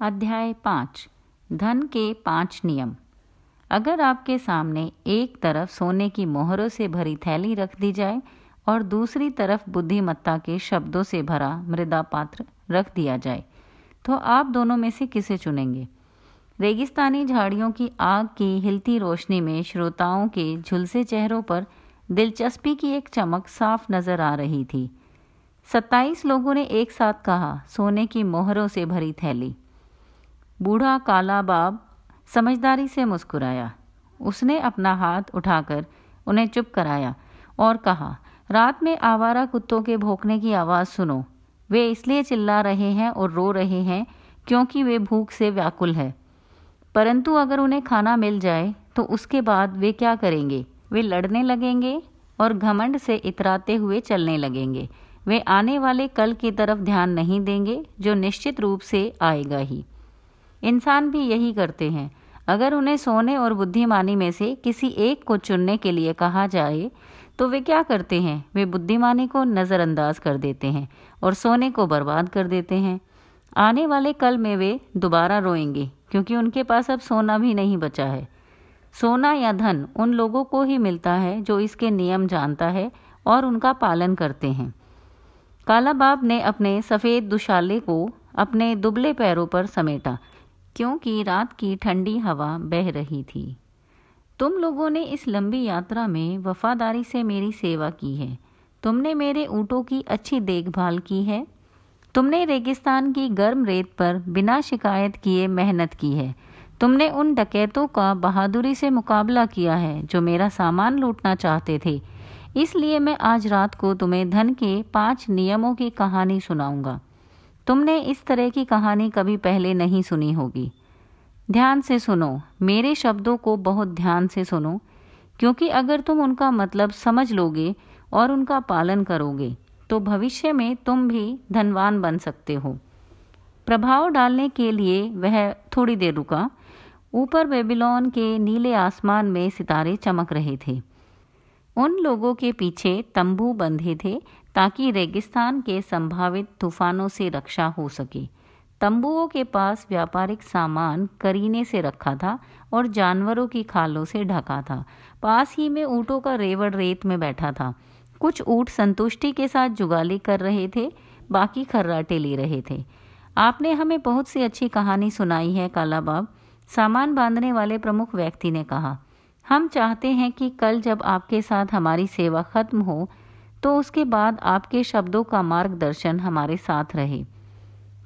अध्याय पाँच, धन के पाँच नियम। अगर आपके सामने एक तरफ़ सोने की मोहरों से भरी थैली रख दी जाए और दूसरी तरफ़ बुद्धिमत्ता के शब्दों से भरा मृदा पात्र रख दिया जाए तो आप दोनों में से किसे चुनेंगे? रेगिस्तानी झाड़ियों की आग की हिलती रोशनी में श्रोताओं के झुलसे चेहरों पर दिलचस्पी की एक चमक साफ़ नज़र आ रही थी। सत्ताईस लोगों ने एक साथ कहा, सोने की मोहरों से भरी थैली। बूढ़ा काला बाब समझदारी से मुस्कुराया। उसने अपना हाथ उठाकर उन्हें चुप कराया और कहा, रात में आवारा कुत्तों के भोंकने की आवाज़ सुनो। वे इसलिए चिल्ला रहे हैं और रो रहे हैं क्योंकि वे भूख से व्याकुल है। परंतु अगर उन्हें खाना मिल जाए तो उसके बाद वे क्या करेंगे? वे लड़ने लगेंगे और घमंड से इतराते हुए चलने लगेंगे। वे आने वाले कल की तरफ़ ध्यान नहीं देंगे, जो निश्चित रूप से आएगा ही। इंसान भी यही करते हैं। अगर उन्हें सोने और बुद्धिमानी में से किसी एक को चुनने के लिए कहा जाए तो वे क्या करते हैं? वे बुद्धिमानी को नज़रअंदाज कर देते हैं और सोने को बर्बाद कर देते हैं। आने वाले कल में वे दोबारा रोएँगे, क्योंकि उनके पास अब सोना भी नहीं बचा है। सोना या धन उन लोगों को ही मिलता है जो इसके नियम जानता है और उनका पालन करते हैं। काला बाब ने अपने सफ़ेद दुशाले को अपने दुबले पैरों पर समेटा। क्योंकि रात की ठंडी हवा बह रही थी। तुम लोगों ने इस लंबी यात्रा में वफादारी से मेरी सेवा की है। तुमने मेरे ऊँटों की अच्छी देखभाल की है। तुमने रेगिस्तान की गर्म रेत पर बिना शिकायत किए मेहनत की है। तुमने उन डकैतों का बहादुरी से मुकाबला किया है जो मेरा सामान लूटना चाहते थे। इसलिए मैं आज रात को तुम्हें धन के पाँच नियमों की कहानी सुनाऊँगा। तुमने इस तरह की कहानी कभी पहले नहीं सुनी होगी। ध्यान से सुनो, मेरे शब्दों को बहुत ध्यान से सुनो, क्योंकि अगर तुम उनका मतलब समझ लोगे और उनका पालन करोगे तो भविष्य में तुम भी धनवान बन सकते हो। प्रभाव डालने के लिए वह थोड़ी देर रुका। ऊपर बेबीलोन के नीले आसमान में सितारे चमक रहे थे। उन लोगों के पीछे तंबू बंधे थे ताकि रेगिस्तान के संभावित तूफानों से रक्षा हो सके। तंबुओं के पास व्यापारिक सामान करीने से रखा था और जानवरों की खालों से ढका था। पास ही में ऊँटों का रेवड़ रेत में बैठा था। कुछ ऊँट संतुष्टि के साथ जुगाली कर रहे थे, बाकी खर्राटे ले रहे थे। आपने हमें बहुत सी अच्छी कहानी सुनाई है काला बाब सामान बांधने वाले प्रमुख व्यक्ति ने कहा। हम चाहते हैं कि कल जब आपके साथ हमारी सेवा खत्म हो तो उसके बाद आपके शब्दों का मार्गदर्शन हमारे साथ रहे।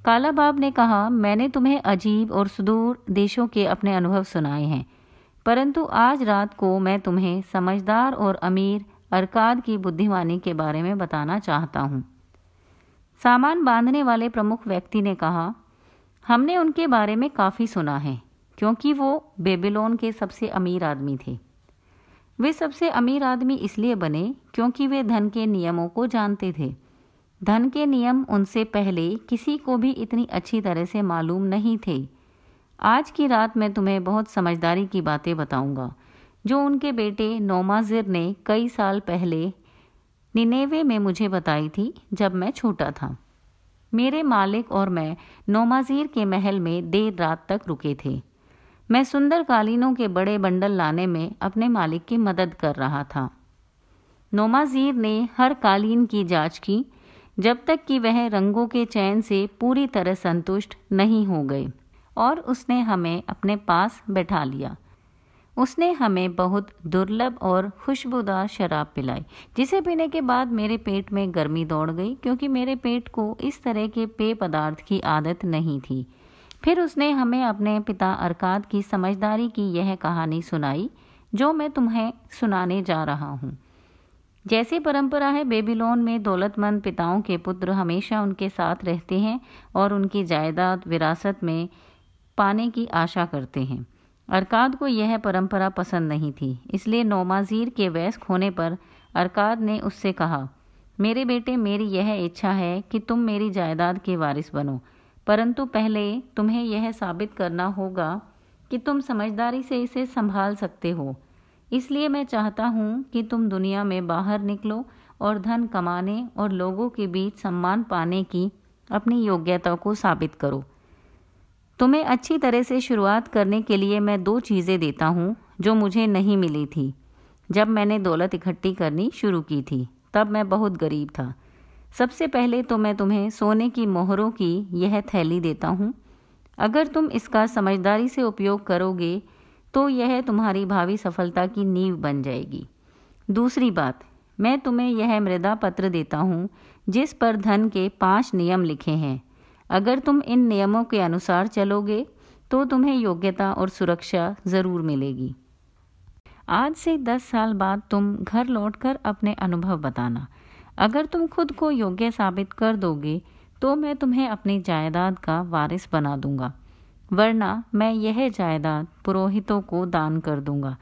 काला बाब ने कहा, मैंने तुम्हें अजीब और सुदूर देशों के अपने अनुभव सुनाए हैं, परंतु आज रात को मैं तुम्हें समझदार और अमीर, अरकाद की बुद्धिमानी के बारे में बताना चाहता हूँ। सामान बांधने वाले प्रमुख व्यक्ति ने कहा, हमने उनके बारे में काफ़ी सुना है, क्योंकि वो बेबीलोन के सबसे अमीर आदमी थे। वे सबसे अमीर आदमी इसलिए बने क्योंकि वे धन के नियमों को जानते थे। धन के नियम उनसे पहले किसी को भी इतनी अच्छी तरह से मालूम नहीं थे। आज की रात मैं तुम्हें बहुत समझदारी की बातें बताऊँगा। जो उनके बेटे नोमाजिर ने कई साल पहले निनेवे में मुझे बताई थी जब मैं छोटा था। मेरे मालिक और मैं नोमाजीर के महल में देर रात तक रुके थे। मैं सुंदर कालीनों के बड़े बंडल लाने में अपने मालिक की मदद कर रहा था। नोमाजीर ने हर कालीन की जाँच की, जब तक कि वह रंगों के चयन से पूरी तरह संतुष्ट नहीं हो गए, और उसने हमें अपने पास बैठा लिया। उसने हमें बहुत दुर्लभ और खुशबूदार शराब पिलाई, जिसे पीने के बाद मेरे पेट में गर्मी दौड़ गई, क्योंकि मेरे पेट को इस तरह के पेय पदार्थ की आदत नहीं थी। फिर उसने हमें अपने पिता अरकाद की समझदारी की यह कहानी सुनाई, जो मैं तुम्हें सुनाने जा रहा हूँ। जैसी परंपरा है, बेबीलोन में दौलतमंद पिताओं के पुत्र हमेशा उनके साथ रहते हैं और उनकी जायदाद विरासत में पाने की आशा करते हैं। अरकाद को यह परंपरा पसंद नहीं थी, इसलिए नोमाजीर के वयस्क होने पर अरकाद ने उससे कहा, मेरे बेटे, मेरी यह इच्छा है कि तुम मेरी जायदाद के वारिस बनो। परंतु पहले तुम्हें यह साबित करना होगा कि तुम समझदारी से इसे संभाल सकते हो। इसलिए मैं चाहता हूँ कि तुम दुनिया में बाहर निकलो और धन कमाने और लोगों के बीच सम्मान पाने की अपनी योग्यता को साबित करो। तुम्हें अच्छी तरह से शुरुआत करने के लिए मैं दो चीज़ें देता हूँ, जो मुझे नहीं मिली थी। जब मैंने दौलत इकट्ठी करनी शुरू की थी, तब मैं बहुत गरीब था। सबसे पहले तो मैं तुम्हें सोने की मोहरों की यह थैली देता हूँ। अगर तुम इसका समझदारी से उपयोग करोगे तो यह तुम्हारी भावी सफलता की नींव बन जाएगी। दूसरी बात, मैं तुम्हें यह मृदा पत्र देता हूँ, जिस पर धन के पाँच नियम लिखे हैं। अगर तुम इन नियमों के अनुसार चलोगे तो तुम्हें योग्यता और सुरक्षा ज़रूर मिलेगी। आज से दस साल बाद तुम घर लौटकर अपने अनुभव बताना। अगर तुम खुद को योग्य साबित कर दोगे तो मैं तुम्हें अपनी जायदाद का वारिस बना दूँगा। वरना मैं यह जायदाद पुरोहितों को दान कर दूँगा,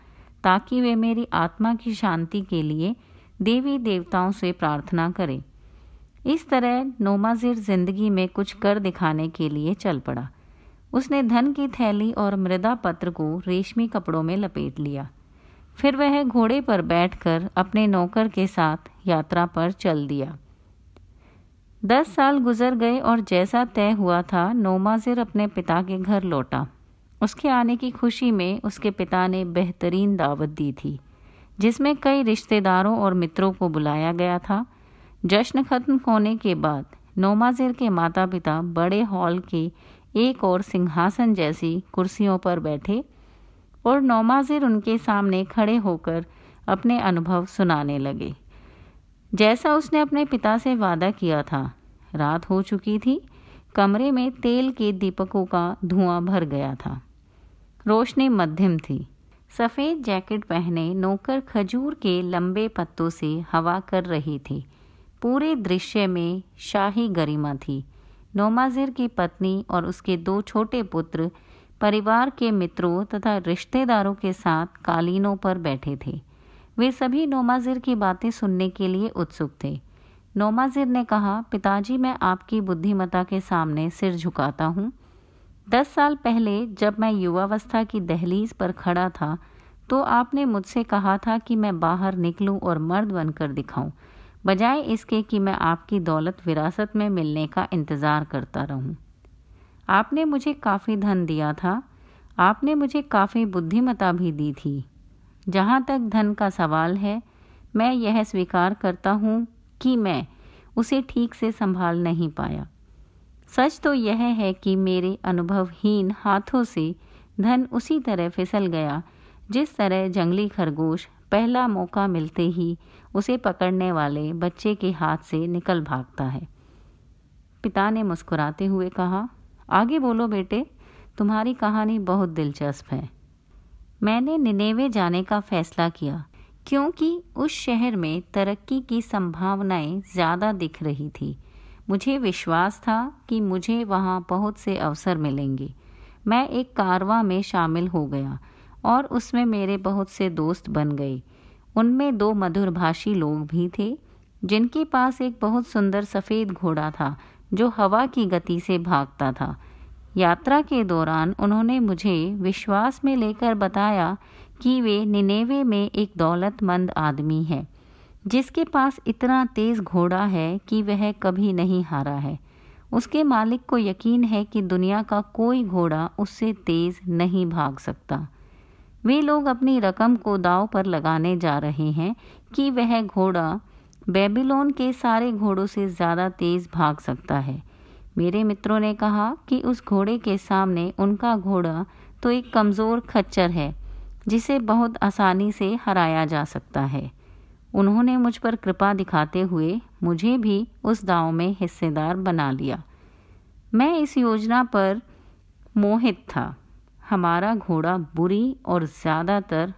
ताकि वे मेरी आत्मा की शांति के लिए देवी देवताओं से प्रार्थना करें। इस तरह नोमाजिर ज़िंदगी में कुछ कर दिखाने के लिए चल पड़ा। उसने धन की थैली और मृदा पत्र को रेशमी कपड़ों में लपेट लिया। फिर वह घोड़े पर बैठकर अपने नौकर के साथ यात्रा पर चल दिया। दस साल गुजर गए और जैसा तय हुआ था, नोमाजिर अपने पिता के घर लौटा। उसके आने की खुशी में उसके पिता ने बेहतरीन दावत दी थी, जिसमें कई रिश्तेदारों और मित्रों को बुलाया गया था। जश्न खत्म होने के बाद नोमाजिर के माता पिता बड़े हॉल के एक और सिंहासन जैसी कुर्सियों पर बैठे और नोमाजिर उनके सामने खड़े होकर अपने अनुभव सुनाने लगे। जैसा उसने अपने पिता से वादा किया था, रात हो चुकी थी, कमरे में तेल के दीपकों का धुआँ भर गया था। रोशनी मध्यम थी। सफ़ेद जैकेट पहने नौकर खजूर के लंबे पत्तों से हवा कर रही थी। पूरे दृश्य में शाही गरिमा थी। नोमाजिर की पत्नी और उसके दो छोटे पुत्र परिवार के मित्रों तथा रिश्तेदारों के साथ कालीनों पर बैठे थे। वे सभी नोमाजिर की बातें सुनने के लिए उत्सुक थे। नोमाजिर ने कहा, पिताजी, मैं आपकी बुद्धिमता के सामने सिर झुकाता हूँ। दस साल पहले जब मैं युवावस्था की दहलीज पर खड़ा था तो आपने मुझसे कहा था कि मैं बाहर निकलूं और मर्द बनकर दिखाऊँ, बजाय इसके कि मैं आपकी दौलत विरासत में मिलने का इंतज़ार करता रहूँ। आपने मुझे काफ़ी धन दिया था। आपने मुझे काफ़ी बुद्धिमता भी दी थी। जहाँ तक धन का सवाल है, मैं यह स्वीकार करता हूँ कि मैं उसे ठीक से संभाल नहीं पाया। सच तो यह है कि मेरे अनुभवहीन हाथों से धन उसी तरह फिसल गया, जिस तरह जंगली खरगोश पहला मौका मिलते ही उसे पकड़ने वाले बच्चे के हाथ से निकल भागता है। पिता ने मुस्कुराते हुए कहा आगे बोलो बेटे, तुम्हारी कहानी बहुत दिलचस्प है। मैंने निनेवे जाने का फैसला किया, क्योंकि उस शहर में तरक्की की संभावनाएँ ज़्यादा दिख रही थी। मुझे विश्वास था कि मुझे वहाँ बहुत से अवसर मिलेंगे। मैं एक कारवा में शामिल हो गया और उसमें मेरे बहुत से दोस्त बन गए। उनमें दो मधुरभाषी लोग भी थे, जिनके पास एक बहुत सुंदर सफ़ेद घोड़ा था जो हवा की गति से भागता था। यात्रा के दौरान उन्होंने मुझे विश्वास में लेकर बताया कि वे निनेवे में एक दौलतमंद आदमी है, जिसके पास इतना तेज़ घोड़ा है कि वह कभी नहीं हारा है। उसके मालिक को यकीन है कि दुनिया का कोई घोड़ा उससे तेज़ नहीं भाग सकता। वे लोग अपनी रकम को दाव पर लगाने जा रहे हैं कि वह घोड़ा बेबीलोन के सारे घोड़ों से ज़्यादा तेज़ भाग सकता है। मेरे मित्रों ने कहा कि उस घोड़े के सामने उनका घोड़ा तो एक कमज़ोर खच्चर है, जिसे बहुत आसानी से हराया जा सकता है। उन्होंने मुझ पर कृपा दिखाते हुए मुझे भी उस दाव में हिस्सेदार बना लिया। मैं इस योजना पर मोहित था। हमारा घोड़ा बुरी और ज़्यादातर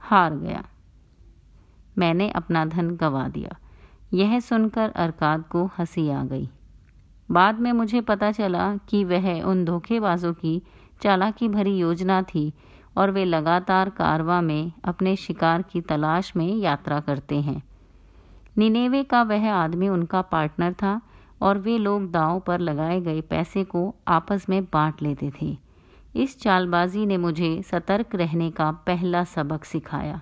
हार गया। मैंने अपना धन गवा दिया। यह सुनकर अरकाद को हँसी आ गई। बाद में मुझे पता चला कि वह उन धोखेबाजों की चालाकी भरी योजना थी और वे लगातार कारवा में अपने शिकार की तलाश में यात्रा करते हैं। निनेवे का वह आदमी उनका पार्टनर था और वे लोग दाव पर लगाए गए पैसे को आपस में बांट लेते थे। इस चालबाजी ने मुझे सतर्क रहने का पहला सबक सिखाया।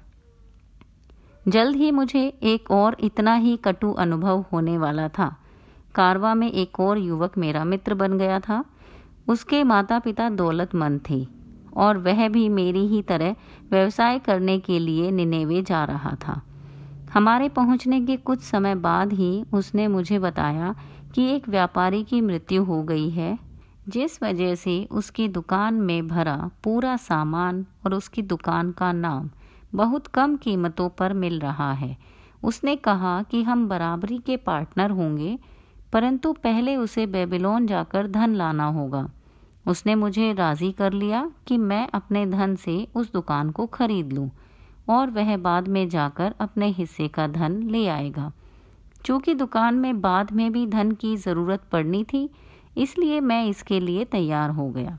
जल्द ही मुझे एक और इतना ही कटु अनुभव होने वाला था। कारवा में एक और युवक मेरा मित्र बन गया था। उसके माता पिता दौलतमंद थे और वह भी मेरी ही तरह व्यवसाय करने के लिए निनेवे जा रहा था। हमारे पहुँचने के कुछ समय बाद ही उसने मुझे बताया कि एक व्यापारी की मृत्यु हो गई है, जिस वजह से उसकी दुकान में भरा पूरा सामान और उसकी दुकान का नाम बहुत कम कीमतों पर मिल रहा है। उसने कहा कि हम बराबरी के पार्टनर होंगे, परंतु पहले उसे बेबीलोन जाकर धन लाना होगा। उसने मुझे राज़ी कर लिया कि मैं अपने धन से उस दुकान को खरीद लूँ और वह बाद में जाकर अपने हिस्से का धन ले आएगा। चूँकि दुकान में बाद में भी धन की ज़रूरत पड़नी थी, इसलिए मैं इसके लिए तैयार हो गया।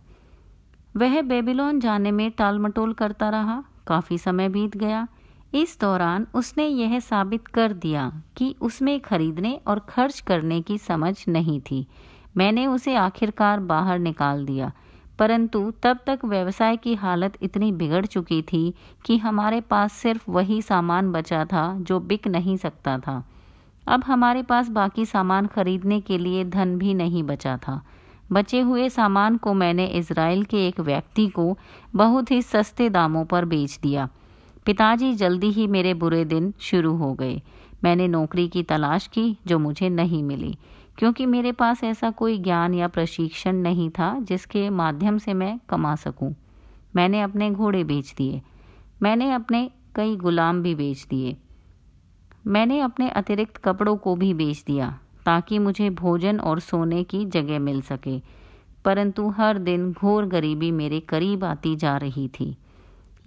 वह बेबीलोन जाने में टाल मटोल करता रहा काफ़ी समय बीत गया। इस दौरान उसने यह साबित कर दिया कि उसमें खरीदने और खर्च करने की समझ नहीं थी। मैंने उसे आखिरकार बाहर निकाल दिया, परंतु तब तक व्यवसाय की हालत इतनी बिगड़ चुकी थी कि हमारे पास सिर्फ़ वही सामान बचा था जो बिक नहीं सकता था। अब हमारे पास बाकी सामान खरीदने के लिए धन भी नहीं बचा था। बचे हुए सामान को मैंने इसराइल के एक व्यक्ति को बहुत ही सस्ते दामों पर बेच दिया। पिताजी, जल्दी ही मेरे बुरे दिन शुरू हो गए। मैंने नौकरी की तलाश की, जो मुझे नहीं मिली, क्योंकि मेरे पास ऐसा कोई ज्ञान या प्रशिक्षण नहीं था, जिसके माध्यम से मैं कमा सकूँ। मैंने अपने घोड़े बेच दिए। मैंने अपने कई गुलाम भी बेच दिए। मैंने अपने अतिरिक्त कपड़ों को भी बेच दिया। ताकि मुझे भोजन और सोने की जगह मिल सके। परंतु हर दिन घोर गरीबी मेरे करीब आती जा रही थी।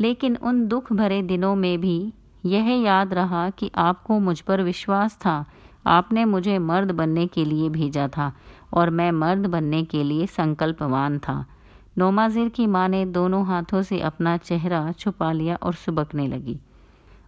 लेकिन उन दुख भरे दिनों में भी यह याद रहा कि आपको मुझ पर विश्वास था। आपने मुझे मर्द बनने के लिए भेजा था और मैं मर्द बनने के लिए संकल्पवान था। नोमाजिर की माँ ने दोनों हाथों से अपना चेहरा छुपा लिया और सुबकने लगी।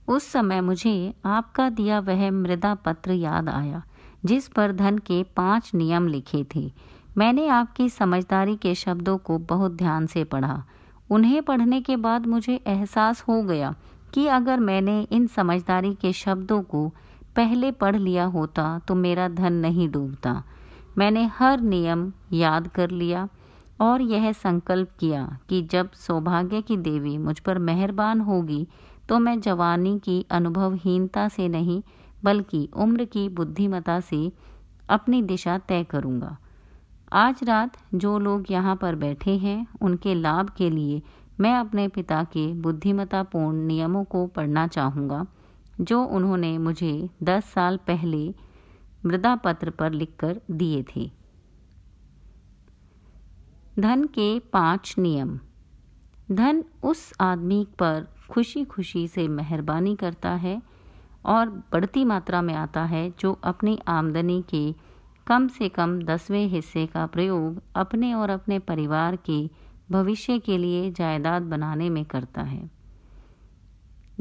उस समय मुझे आपका दिया वह मृदा पत्र याद आया। जिस पर धन के पाँच नियम लिखे थे। मैंने आपकी समझदारी के शब्दों को बहुत ध्यान से पढ़ा। उन्हें पढ़ने के बाद मुझे एहसास हो गया कि अगर मैंने इन समझदारी के शब्दों को पहले पढ़ लिया होता तो मेरा धन नहीं डूबता। मैंने हर नियम याद कर लिया और यह संकल्प किया कि जब सौभाग्य की देवी मुझ पर मेहरबान होगी तो मैं जवानी की अनुभवहीनता से नहीं बल्कि उम्र की बुद्धिमता से अपनी दिशा तय करूँगा। आज रात जो लोग यहाँ पर बैठे हैं, उनके लाभ के लिए मैं अपने पिता के बुद्धिमतापूर्ण नियमों को पढ़ना चाहूँगा, जो उन्होंने मुझे दस साल पहले मृदा पत्र पर लिखकर दिए थे। धन के पाँच नियम। धन उस आदमी पर खुशी खुशी से मेहरबानी करता है और बढ़ती मात्रा में आता है जो अपनी आमदनी के कम से कम दसवें हिस्से का प्रयोग अपने और अपने परिवार के भविष्य के लिए जायदाद बनाने में करता है।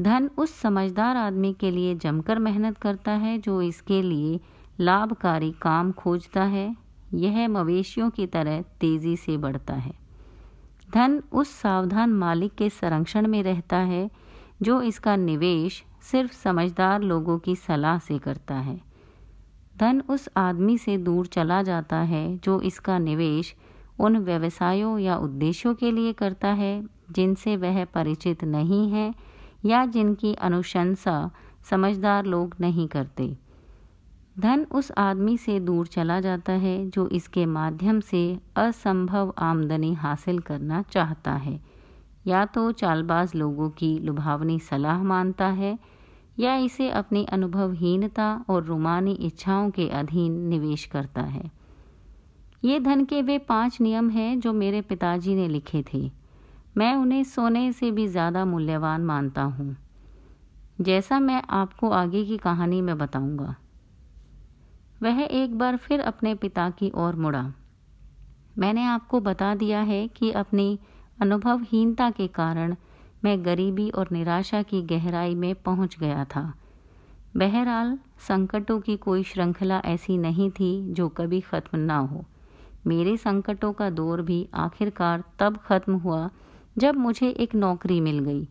धन उस समझदार आदमी के लिए जमकर मेहनत करता है जो इसके लिए लाभकारी काम खोजता है। यह मवेशियों की तरह तेज़ी से बढ़ता है। धन उस सावधान मालिक के संरक्षण में रहता है जो इसका निवेश सिर्फ़ समझदार लोगों की सलाह से करता है। धन उस आदमी से दूर चला जाता है जो इसका निवेश उन व्यवसायों या उद्देश्यों के लिए करता है, जिनसे वह परिचित नहीं है या जिनकी अनुशंसा समझदार लोग नहीं करते। धन उस आदमी से दूर चला जाता है जो इसके माध्यम से असंभव आमदनी हासिल करना चाहता है। या तो चालबाज लोगों की लुभावनी सलाह मानता है या इसे अपनी अनुभवहीनता और रुमानी इच्छाओं के अधीन निवेश करता है। ये धन के वे पाँच नियम हैं जो मेरे पिताजी ने लिखे थे। मैं उन्हें सोने से भी ज़्यादा मूल्यवान मानता हूँ। जैसा मैं आपको आगे की कहानी में बताऊँगा। वह एक बार फिर अपने पिता की ओर मुड़ा। मैंने आपको बता दिया है कि अपनी अनुभवहीनता के कारण मैं गरीबी और निराशा की गहराई में पहुँच गया था। बहरहाल, संकटों की कोई श्रृंखला ऐसी नहीं थी जो कभी ख़त्म ना हो। मेरे संकटों का दौर भी आखिरकार तब ख़त्म हुआ जब मुझे एक नौकरी मिल गई।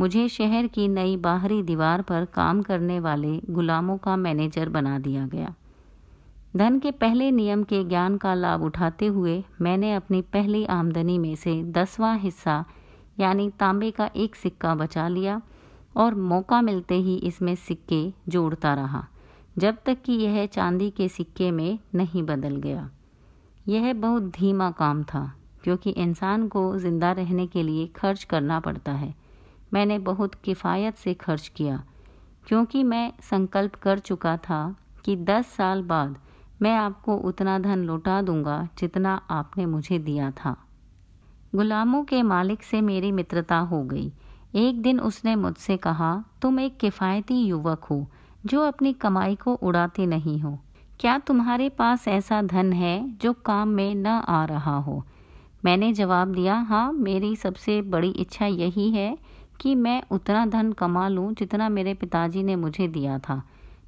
मुझे शहर की नई बाहरी दीवार पर काम करने वाले गुलामों का मैनेजर बना दिया गया। धन के पहले नियम के ज्ञान का लाभ उठाते हुए मैंने अपनी पहली आमदनी में से दसवां हिस्सा यानी तांबे का एक सिक्का बचा लिया और मौका मिलते ही इसमें सिक्के जोड़ता रहा, जब तक कि यह चांदी के सिक्के में नहीं बदल गया। यह बहुत धीमा काम था, क्योंकि इंसान को ज़िंदा रहने के लिए खर्च करना पड़ता है। मैंने बहुत किफ़ायत से खर्च किया, क्योंकि मैं संकल्प कर चुका था कि दस साल बाद मैं आपको उतना धन लौटा दूँगा जितना आपने मुझे दिया था। गुलामों के मालिक से मेरी मित्रता हो गई। एक दिन उसने मुझसे कहा, तुम एक किफ़ायती युवक हो, जो अपनी कमाई को उड़ाते नहीं हो। क्या तुम्हारे पास ऐसा धन है, जो काम में न आ रहा हो? मैंने जवाब दिया हाँ मेरी सबसे बड़ी इच्छा यही है कि मैं उतना धन कमा लूँ, जितना मेरे पिताजी ने मुझे दिया था।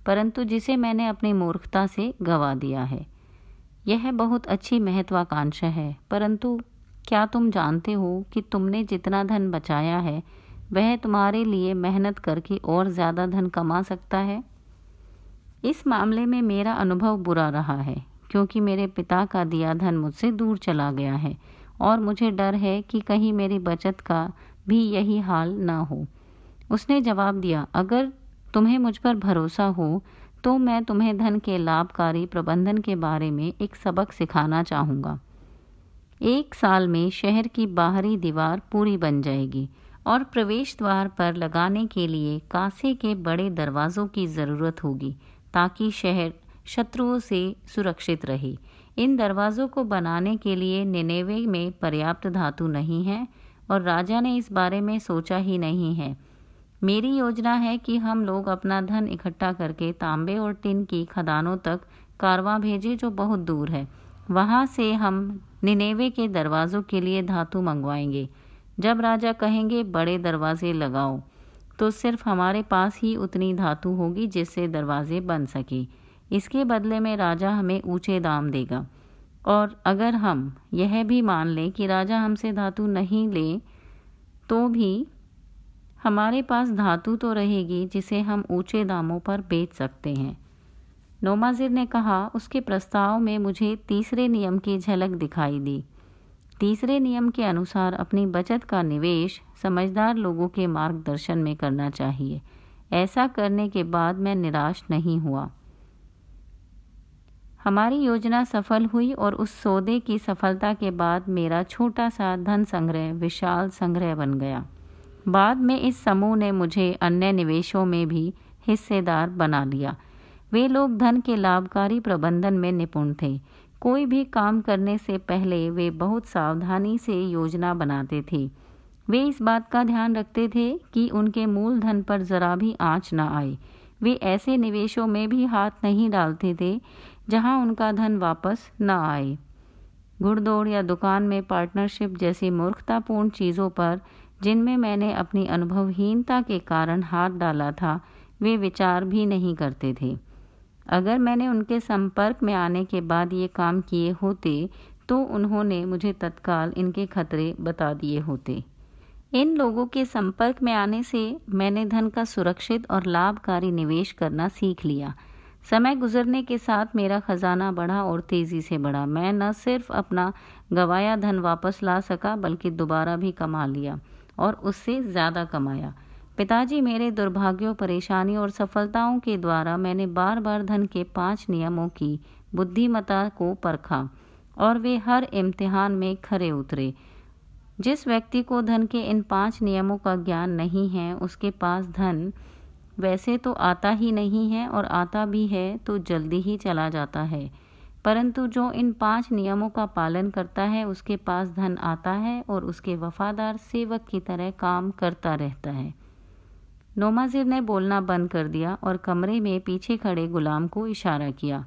परंतु जिसे मैंने अपनी मूर्खता से गवा दिया है। यह बहुत अच्छी महत्वाकांक्षा है, परंतु क्या तुम जानते हो कि तुमने जितना धन बचाया है, वह तुम्हारे लिए मेहनत करके और ज़्यादा धन कमा सकता है? इस मामले में मेरा अनुभव बुरा रहा है, क्योंकि मेरे पिता का दिया धन मुझसे दूर चला गया है, और मुझे डर है कि कहीं मेरी बचत का भी यही हाल ना हो। उसने जवाब दिया, अगर तुम्हें मुझ पर भरोसा हो तो मैं तुम्हें धन के लाभकारी प्रबंधन के बारे में एक सबक सिखाना चाहूँगा। एक साल में शहर की बाहरी दीवार पूरी बन जाएगी और प्रवेश द्वार पर लगाने के लिए कांसे के बड़े दरवाज़ों की ज़रूरत होगी ताकि शहर शत्रुओं से सुरक्षित रहे। इन दरवाज़ों को बनाने के लिए निनेवे में पर्याप्त धातु नहीं है और राजा ने इस बारे में सोचा ही नहीं है। मेरी योजना है कि हम लोग अपना धन इकट्ठा करके तांबे और टिन की खदानों तक कारवां भेजें जो बहुत दूर है। वहाँ से हम निनेवे के दरवाज़ों के लिए धातु मंगवाएँगे। जब राजा कहेंगे, बड़े दरवाजे लगाओ तो सिर्फ़ हमारे पास ही उतनी धातु होगी जिससे दरवाजे बन सके। इसके बदले में राजा हमें ऊँचे दाम देगा। और अगर हम यह भी मान लें कि राजा हमसे धातु नहीं ले तो भी हमारे पास धातु तो रहेगी जिसे हम ऊँचे दामों पर बेच सकते हैं। नोमाजिर ने कहा, उसके प्रस्ताव में मुझे तीसरे नियम की झलक दिखाई दी। तीसरे नियम के अनुसार अपनी बचत का निवेश समझदार लोगों के मार्गदर्शन में करना चाहिए। ऐसा करने के बाद मैं निराश नहीं हुआ। हमारी योजना सफल हुई और उस सौदे की सफलता के बाद मेरा छोटा सा धन संग्रह विशाल संग्रह बन गया। बाद में इस समूह ने मुझे अन्य निवेशों में भी हिस्सेदार बना लिया। वे लोग धन के लाभकारी प्रबंधन में निपुण थे। कोई भी काम करने से पहले वे बहुत सावधानी से योजना बनाते थे। वे इस बात का ध्यान रखते थे कि उनके मूलधन पर जरा भी आँच न आए। वे ऐसे निवेशों में भी हाथ नहीं डालते थे जहाँ उनका धन वापस न आए। घुड़दौड़ या दुकान में पार्टनरशिप जैसी मूर्खतापूर्ण चीज़ों पर, जिनमें मैंने अपनी अनुभवहीनता के कारण हाथ डाला था, वे विचार भी नहीं करते थे। अगर मैंने उनके संपर्क में आने के बाद ये काम किए होते तो उन्होंने मुझे तत्काल इनके खतरे बता दिए होते। इन लोगों के संपर्क में आने से मैंने धन का सुरक्षित और लाभकारी निवेश करना सीख लिया। समय गुजरने के साथ मेरा खजाना बढ़ा और तेज़ी से बढ़ा। मैं न सिर्फ़ अपना गवाया धन वापस ला सका, बल्कि दोबारा भी कमा लिया और उससे ज़्यादा कमाया। पिताजी, मेरे दुर्भाग्यों, परेशानियों और सफलताओं के द्वारा मैंने बार बार धन के पाँच नियमों की बुद्धिमता को परखा और वे हर इम्तिहान में खरे उतरे। जिस व्यक्ति को धन के इन पाँच नियमों का ज्ञान नहीं है, उसके पास धन वैसे तो आता ही नहीं है और आता भी है तो जल्दी ही चला जाता है। परंतु जो इन पाँच नियमों का पालन करता है, उसके पास धन आता है और उसके वफादार सेवक की तरह काम करता रहता है। नोमाजिर ने बोलना बंद कर दिया और कमरे में पीछे खड़े गुलाम को इशारा किया।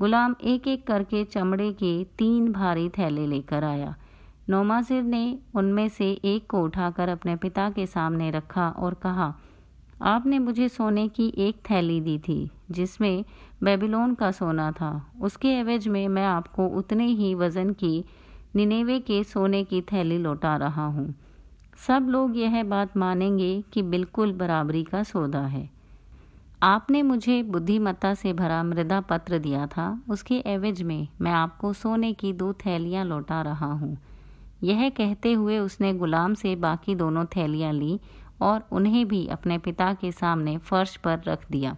गुलाम एक एक करके चमड़े के तीन भारी थैले लेकर आया। नोमाजिर ने उनमें से एक को उठाकर अपने पिता के सामने रखा और कहा, आपने मुझे सोने की एक थैली दी थी, जिसमें बेबीलोन का सोना था। उसके एवज में मैं आपको उतने ही वज़न की निनेवे के सोने की थैली लौटा रहा हूँ। सब लोग यह बात मानेंगे कि बिल्कुल बराबरी का सौदा है। आपने मुझे बुद्धिमत्ता से भरा मृदा पत्र दिया था। उसके एवज में मैं आपको सोने की दो थैलियाँ लौटा रहा हूँ। यह कहते हुए उसने गुलाम से बाकी दोनों थैलियाँ ली और उन्हें भी अपने पिता के सामने फर्श पर रख दिया।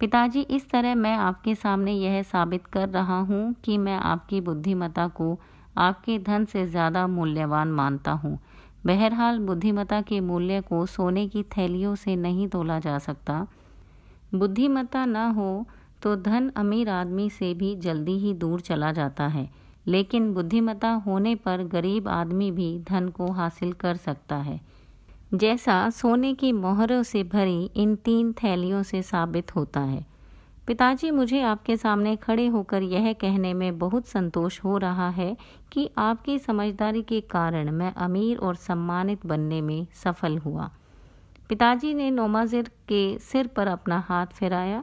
पिताजी, इस तरह मैं आपके सामने यह साबित कर रहा हूँ कि मैं आपकी बुद्धिमत्ता को आपके धन से ज़्यादा मूल्यवान मानता हूँ। बहरहाल बुद्धिमत्ता के मूल्य को सोने की थैलियों से नहीं तोला जा सकता। बुद्धिमत्ता न हो तो धन अमीर आदमी से भी जल्दी ही दूर चला जाता है, लेकिन बुद्धिमत्ता होने पर गरीब आदमी भी धन को हासिल कर सकता है। जैसा सोने की मोहरों से भरी इन तीन थैलियों से साबित होता है पिताजी मुझे आपके सामने खड़े होकर यह कहने में बहुत संतोष हो रहा है कि आपकी समझदारी के कारण मैं अमीर और सम्मानित बनने में सफल हुआ। पिताजी ने नोमाजिर के सिर पर अपना हाथ फिराया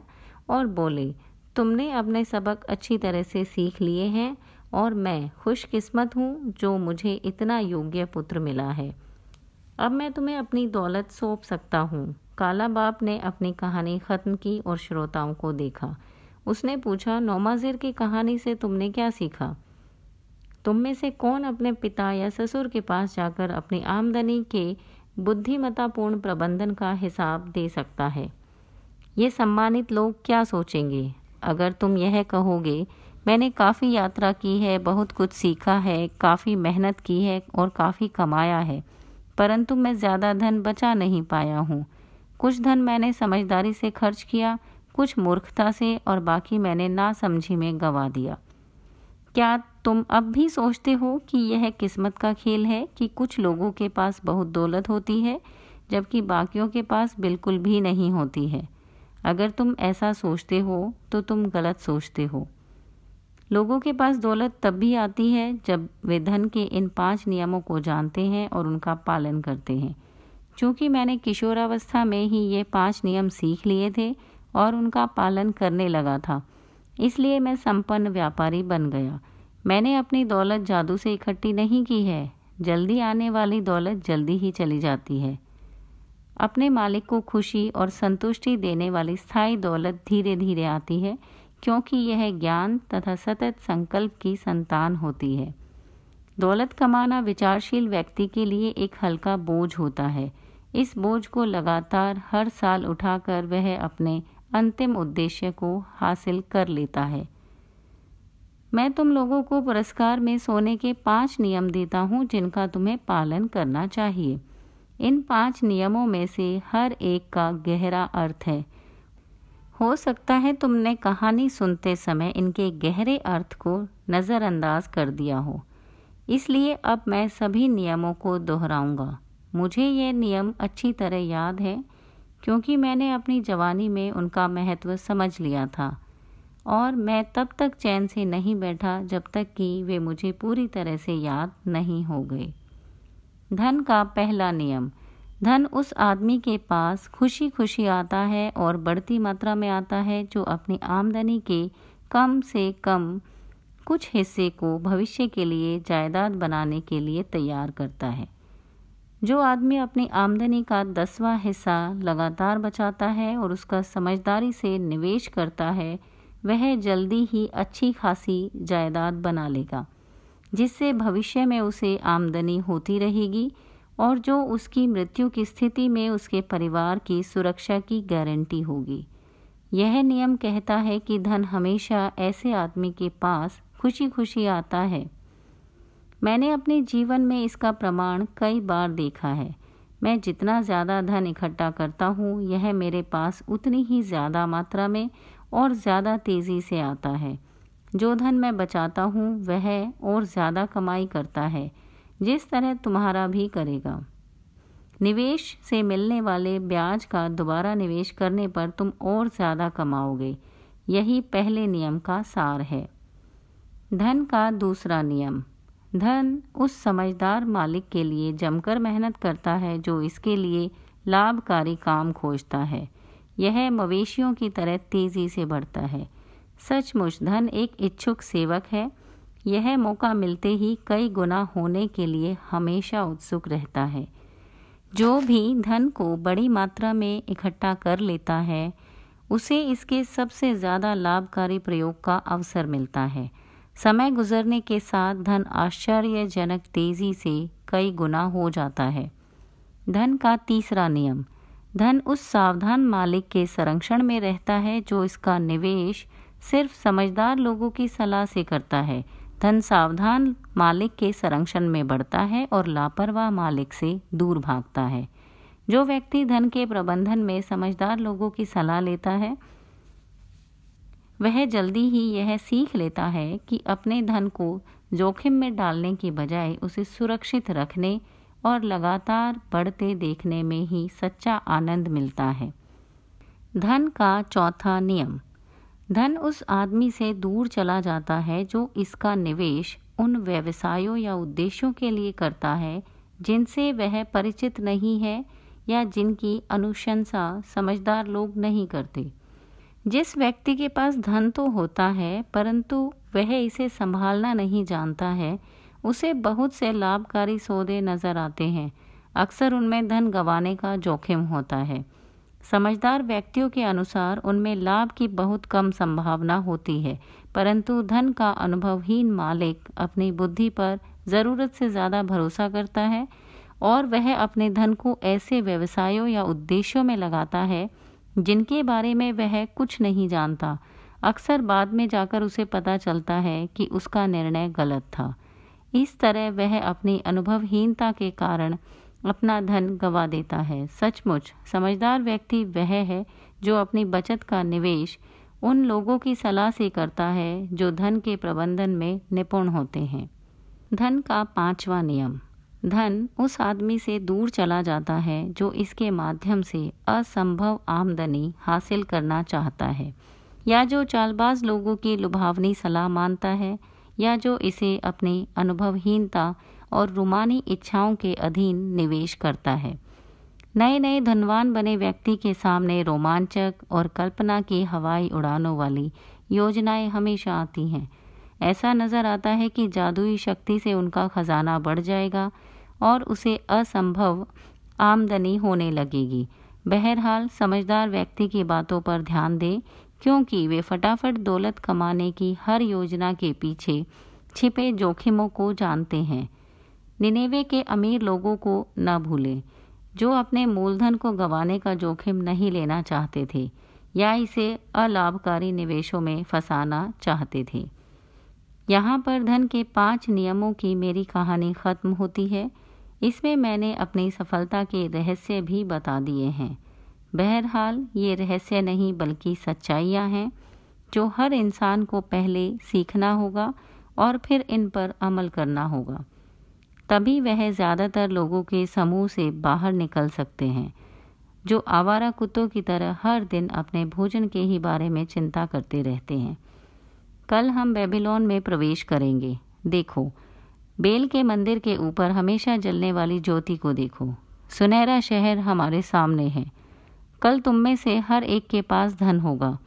और बोले, तुमने अपने सबक अच्छी तरह से सीख लिए हैं और मैं खुशकिस्मत हूँ जो मुझे इतना योग्य पुत्र मिला है। अब मैं तुम्हें अपनी दौलत सौंप सकता हूँ। काला बाप ने अपनी कहानी ख़त्म की और श्रोताओं को देखा। उसने पूछा, नोमाजिर की कहानी से तुमने क्या सीखा? तुम में से कौन अपने पिता या ससुर के पास जाकर अपनी आमदनी के बुद्धिमत्तापूर्ण प्रबंधन का हिसाब दे सकता है? ये सम्मानित लोग क्या सोचेंगे? अगर तुम यह कहोगे, मैंने काफ़ी यात्रा की है, बहुत कुछ सीखा है, काफ़ी मेहनत की है और काफ़ी कमाया है, परंतु मैं ज़्यादा धन बचा नहीं पाया हूँ। कुछ धन मैंने समझदारी से खर्च किया, कुछ मूर्खता से और बाकी मैंने ना समझी में गवा दिया। क्या तुम अब भी सोचते हो कि यह किस्मत का खेल है कि कुछ लोगों के पास बहुत दौलत होती है, जबकि बाकियों के पास बिल्कुल भी नहीं होती है? अगर तुम ऐसा सोचते हो तो तुम गलत सोचते हो। लोगों के पास दौलत तब भी आती है जब वे धन के इन पाँच नियमों को जानते हैं और उनका पालन करते हैं। चूँकि मैंने किशोरावस्था में ही ये पाँच नियम सीख लिए थे और उनका पालन करने लगा था। इसलिए मैं संपन्न व्यापारी बन गया। मैंने अपनी दौलत जादू से इकट्ठी नहीं की है। जल्दी आने वाली दौलत जल्दी ही चली जाती है। अपने मालिक को खुशी और संतुष्टि देने वाली स्थायी दौलत धीरे धीरे आती है, क्योंकि यह ज्ञान तथा सतत संकल्प की संतान होती है। दौलत कमाना विचारशील व्यक्ति के लिए एक हल्का बोझ होता है। इस बोझ को लगातार हर साल उठाकर वह अपने अंतिम उद्देश्य को हासिल कर लेता है। मैं तुम लोगों को पुरस्कार में सोने के पाँच नियम देता हूँ, जिनका तुम्हें पालन करना चाहिए। इन पाँच नियमों में से हर एक का गहरा अर्थ है। हो सकता है तुमने कहानी सुनते समय इनके गहरे अर्थ को नज़रअंदाज कर दिया हो। इसलिए अब मैं सभी नियमों को दोहराऊँगा। मुझे ये नियम अच्छी तरह याद है, क्योंकि मैंने अपनी जवानी में उनका महत्व समझ लिया था। और मैं तब तक चैन से नहीं बैठा जब तक कि वे मुझे पूरी तरह से याद नहीं हो गए। धन का पहला नियम, धन उस आदमी के पास खुशी खुशी आता है और बढ़ती मात्रा में आता है जो अपनी आमदनी के कम से कम कुछ हिस्से को भविष्य के लिए, जायदाद बनाने के लिए तैयार करता है। जो आदमी अपनी आमदनी का दसवां हिस्सा लगातार बचाता है और उसका समझदारी से निवेश करता है, वह जल्दी ही अच्छी खासी जायदाद बना लेगा, जिससे भविष्य में उसे आमदनी होती रहेगी और जो उसकी मृत्यु की स्थिति में उसके परिवार की सुरक्षा की गारंटी होगी। यह नियम कहता है कि धन हमेशा ऐसे आदमी के पास खुशी खुशी आता है मैंने अपने जीवन में इसका प्रमाण कई बार देखा है। मैं जितना ज़्यादा धन इकट्ठा करता हूँ, यह मेरे पास उतनी ही ज़्यादा मात्रा में और ज़्यादा तेज़ी से आता है। जो धन मैं बचाता हूँ, वह और ज़्यादा कमाई करता है, जिस तरह तुम्हारा भी करेगा। निवेश से मिलने वाले ब्याज का दोबारा निवेश करने पर तुम और ज़्यादा कमाओगे। यही पहले नियम का सार है। धन का दूसरा नियम। धन उस समझदार मालिक के लिए जमकर मेहनत करता है जो इसके लिए लाभकारी काम खोजता है। यह मवेशियों की तरह तेज़ी से बढ़ता है। सचमुच धन एक इच्छुक सेवक है। यह मौका मिलते ही कई गुना होने के लिए हमेशा उत्सुक रहता है। जो भी धन को बड़ी मात्रा में इकट्ठा कर लेता है, उसे इसके सबसे ज़्यादा लाभकारी प्रयोग का अवसर मिलता है। समय गुजरने के साथ धन आश्चर्यजनक तेज़ी से कई गुना हो जाता है। धन का तीसरा नियम। धन उस सावधान मालिक के संरक्षण में रहता है जो इसका निवेश सिर्फ़ समझदार लोगों की सलाह से करता है। धन सावधान मालिक के संरक्षण में बढ़ता है और लापरवाह मालिक से दूर भागता है। जो व्यक्ति धन के प्रबंधन में समझदार लोगों की सलाह लेता है वह जल्दी ही यह सीख लेता है कि अपने धन को जोखिम में डालने की बजाय उसे सुरक्षित रखने और लगातार बढ़ते देखने में ही सच्चा आनंद मिलता है। धन का चौथा नियम। धन उस आदमी से दूर चला जाता है जो इसका निवेश उन व्यवसायों या उद्देश्यों के लिए करता है, जिनसे वह परिचित नहीं है या जिनकी अनुशंसा समझदार लोग नहीं करते। जिस व्यक्ति के पास धन तो होता है, परंतु वह इसे संभालना नहीं जानता है, उसे बहुत से लाभकारी सौदे नज़र आते हैं। अक्सर उनमें धन गंवाने का जोखिम होता है। समझदार व्यक्तियों के अनुसार उनमें लाभ की बहुत कम संभावना होती है, परंतु धन का अनुभवहीन मालिक अपनी बुद्धि पर ज़रूरत से ज़्यादा भरोसा करता है और वह अपने धन को ऐसे व्यवसायों या उद्देश्यों में लगाता है जिनके बारे में वह कुछ नहीं जानता। अक्सर बाद में जाकर उसे पता चलता है कि उसका निर्णय गलत था। इस तरह वह अपनी अनुभवहीनता के कारण अपना धन गवा देता है। सचमुच, समझदार व्यक्ति वह है जो अपनी बचत का निवेश उन लोगों की सलाह से करता है जो धन के प्रबंधन में निपुण होते हैं। धन का पांचवा नियम। धन उस आदमी से दूर चला जाता है जो इसके माध्यम से असंभव आमदनी हासिल करना चाहता है। या जो चालबाज लोगों की लुभावनी सलाह मानता है, या जो इसे अपनी अनुभवहीनता और रुमानी इच्छाओं के अधीन निवेश करता है। नए नए धनवान बने व्यक्ति के सामने रोमांचक और कल्पना की हवाई उड़ानों वाली योजनाएँ हमेशा आती हैं। ऐसा नज़र आता है कि जादुई शक्ति से उनका खजाना बढ़ जाएगा और उसे असंभव आमदनी होने लगेगी। बहरहाल, समझदार व्यक्ति की बातों पर ध्यान दें, क्योंकि वे फटाफट दौलत कमाने की हर योजना के पीछे छिपे जोखिमों को जानते हैं। निनेवे के अमीर लोगों को न भूलें, जो अपने मूलधन को गंवाने का जोखिम नहीं लेना चाहते थे, या इसे अलाभकारी निवेशों में फंसाना चाहते थे। यहाँ पर धन के पाँच नियमों की मेरी कहानी ख़त्म होती है। इसमें मैंने अपनी सफलता के रहस्य भी बता दिए हैं। बहरहाल, ये रहस्य नहीं बल्कि सच्चाइयाँ हैं, जो हर इंसान को पहले सीखना होगा और फिर इन पर अमल करना होगा। तभी वह ज़्यादातर लोगों के समूह से बाहर निकल सकते हैं, जो आवारा कुत्तों की तरह हर दिन अपने भोजन के ही बारे में चिंता करते रहते हैं। कल हम बेबीलोन में प्रवेश करेंगे। देखो बेल के मंदिर के ऊपर हमेशा जलने वाली ज्योति को देखो। सुनहरा शहर हमारे सामने है। कल तुम में से हर एक के पास धन होगा,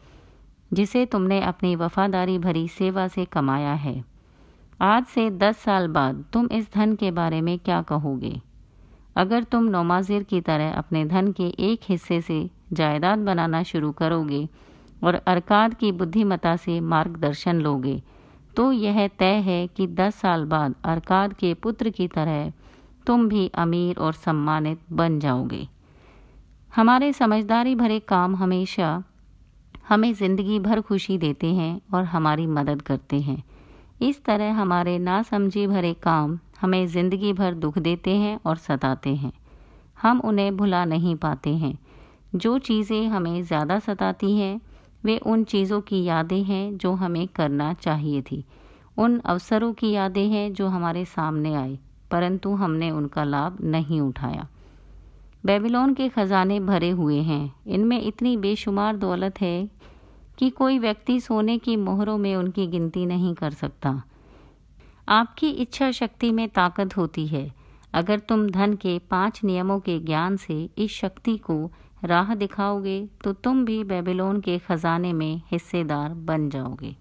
जिसे तुमने अपनी वफादारी भरी सेवा से कमाया है। आज से दस साल बाद तुम इस धन के बारे में क्या कहोगे? अगर तुम नौमाजिर की तरह अपने धन के एक हिस्से से जायदाद बनाना शुरू करोगे और अरकाद की बुद्धिमता से मार्गदर्शन लोगे तो यह तय है कि दस साल बाद अरकाद के पुत्र की तरह तुम भी अमीर और सम्मानित बन जाओगे। हमारे समझदारी भरे काम हमेशा हमें ज़िंदगी भर खुशी देते हैं और हमारी मदद करते हैं। इस तरह हमारे नासमझी भरे काम हमें ज़िंदगी भर दुख देते हैं और सताते हैं। हम उन्हें भुला नहीं पाते हैं। जो चीज़ें हमें ज़्यादा सताती हैं वे उन चीज़ों की यादें हैं जो हमें करना चाहिए थी। उन अवसरों की यादें हैं जो हमारे सामने आए, परंतु हमने उनका लाभ नहीं उठाया। बेबीलोन के खजाने भरे हुए हैं। इनमें इतनी बेशुमार दौलत है कि कोई व्यक्ति सोने की मोहरों में उनकी गिनती नहीं कर सकता। आपकी इच्छा शक्ति में ताकत होती है। अगर तुम धन के पाँच नियमों के ज्ञान से इस शक्ति को राह दिखाओगे तो तुम भी बेबीलोन के खजाने में हिस्सेदार बन जाओगे।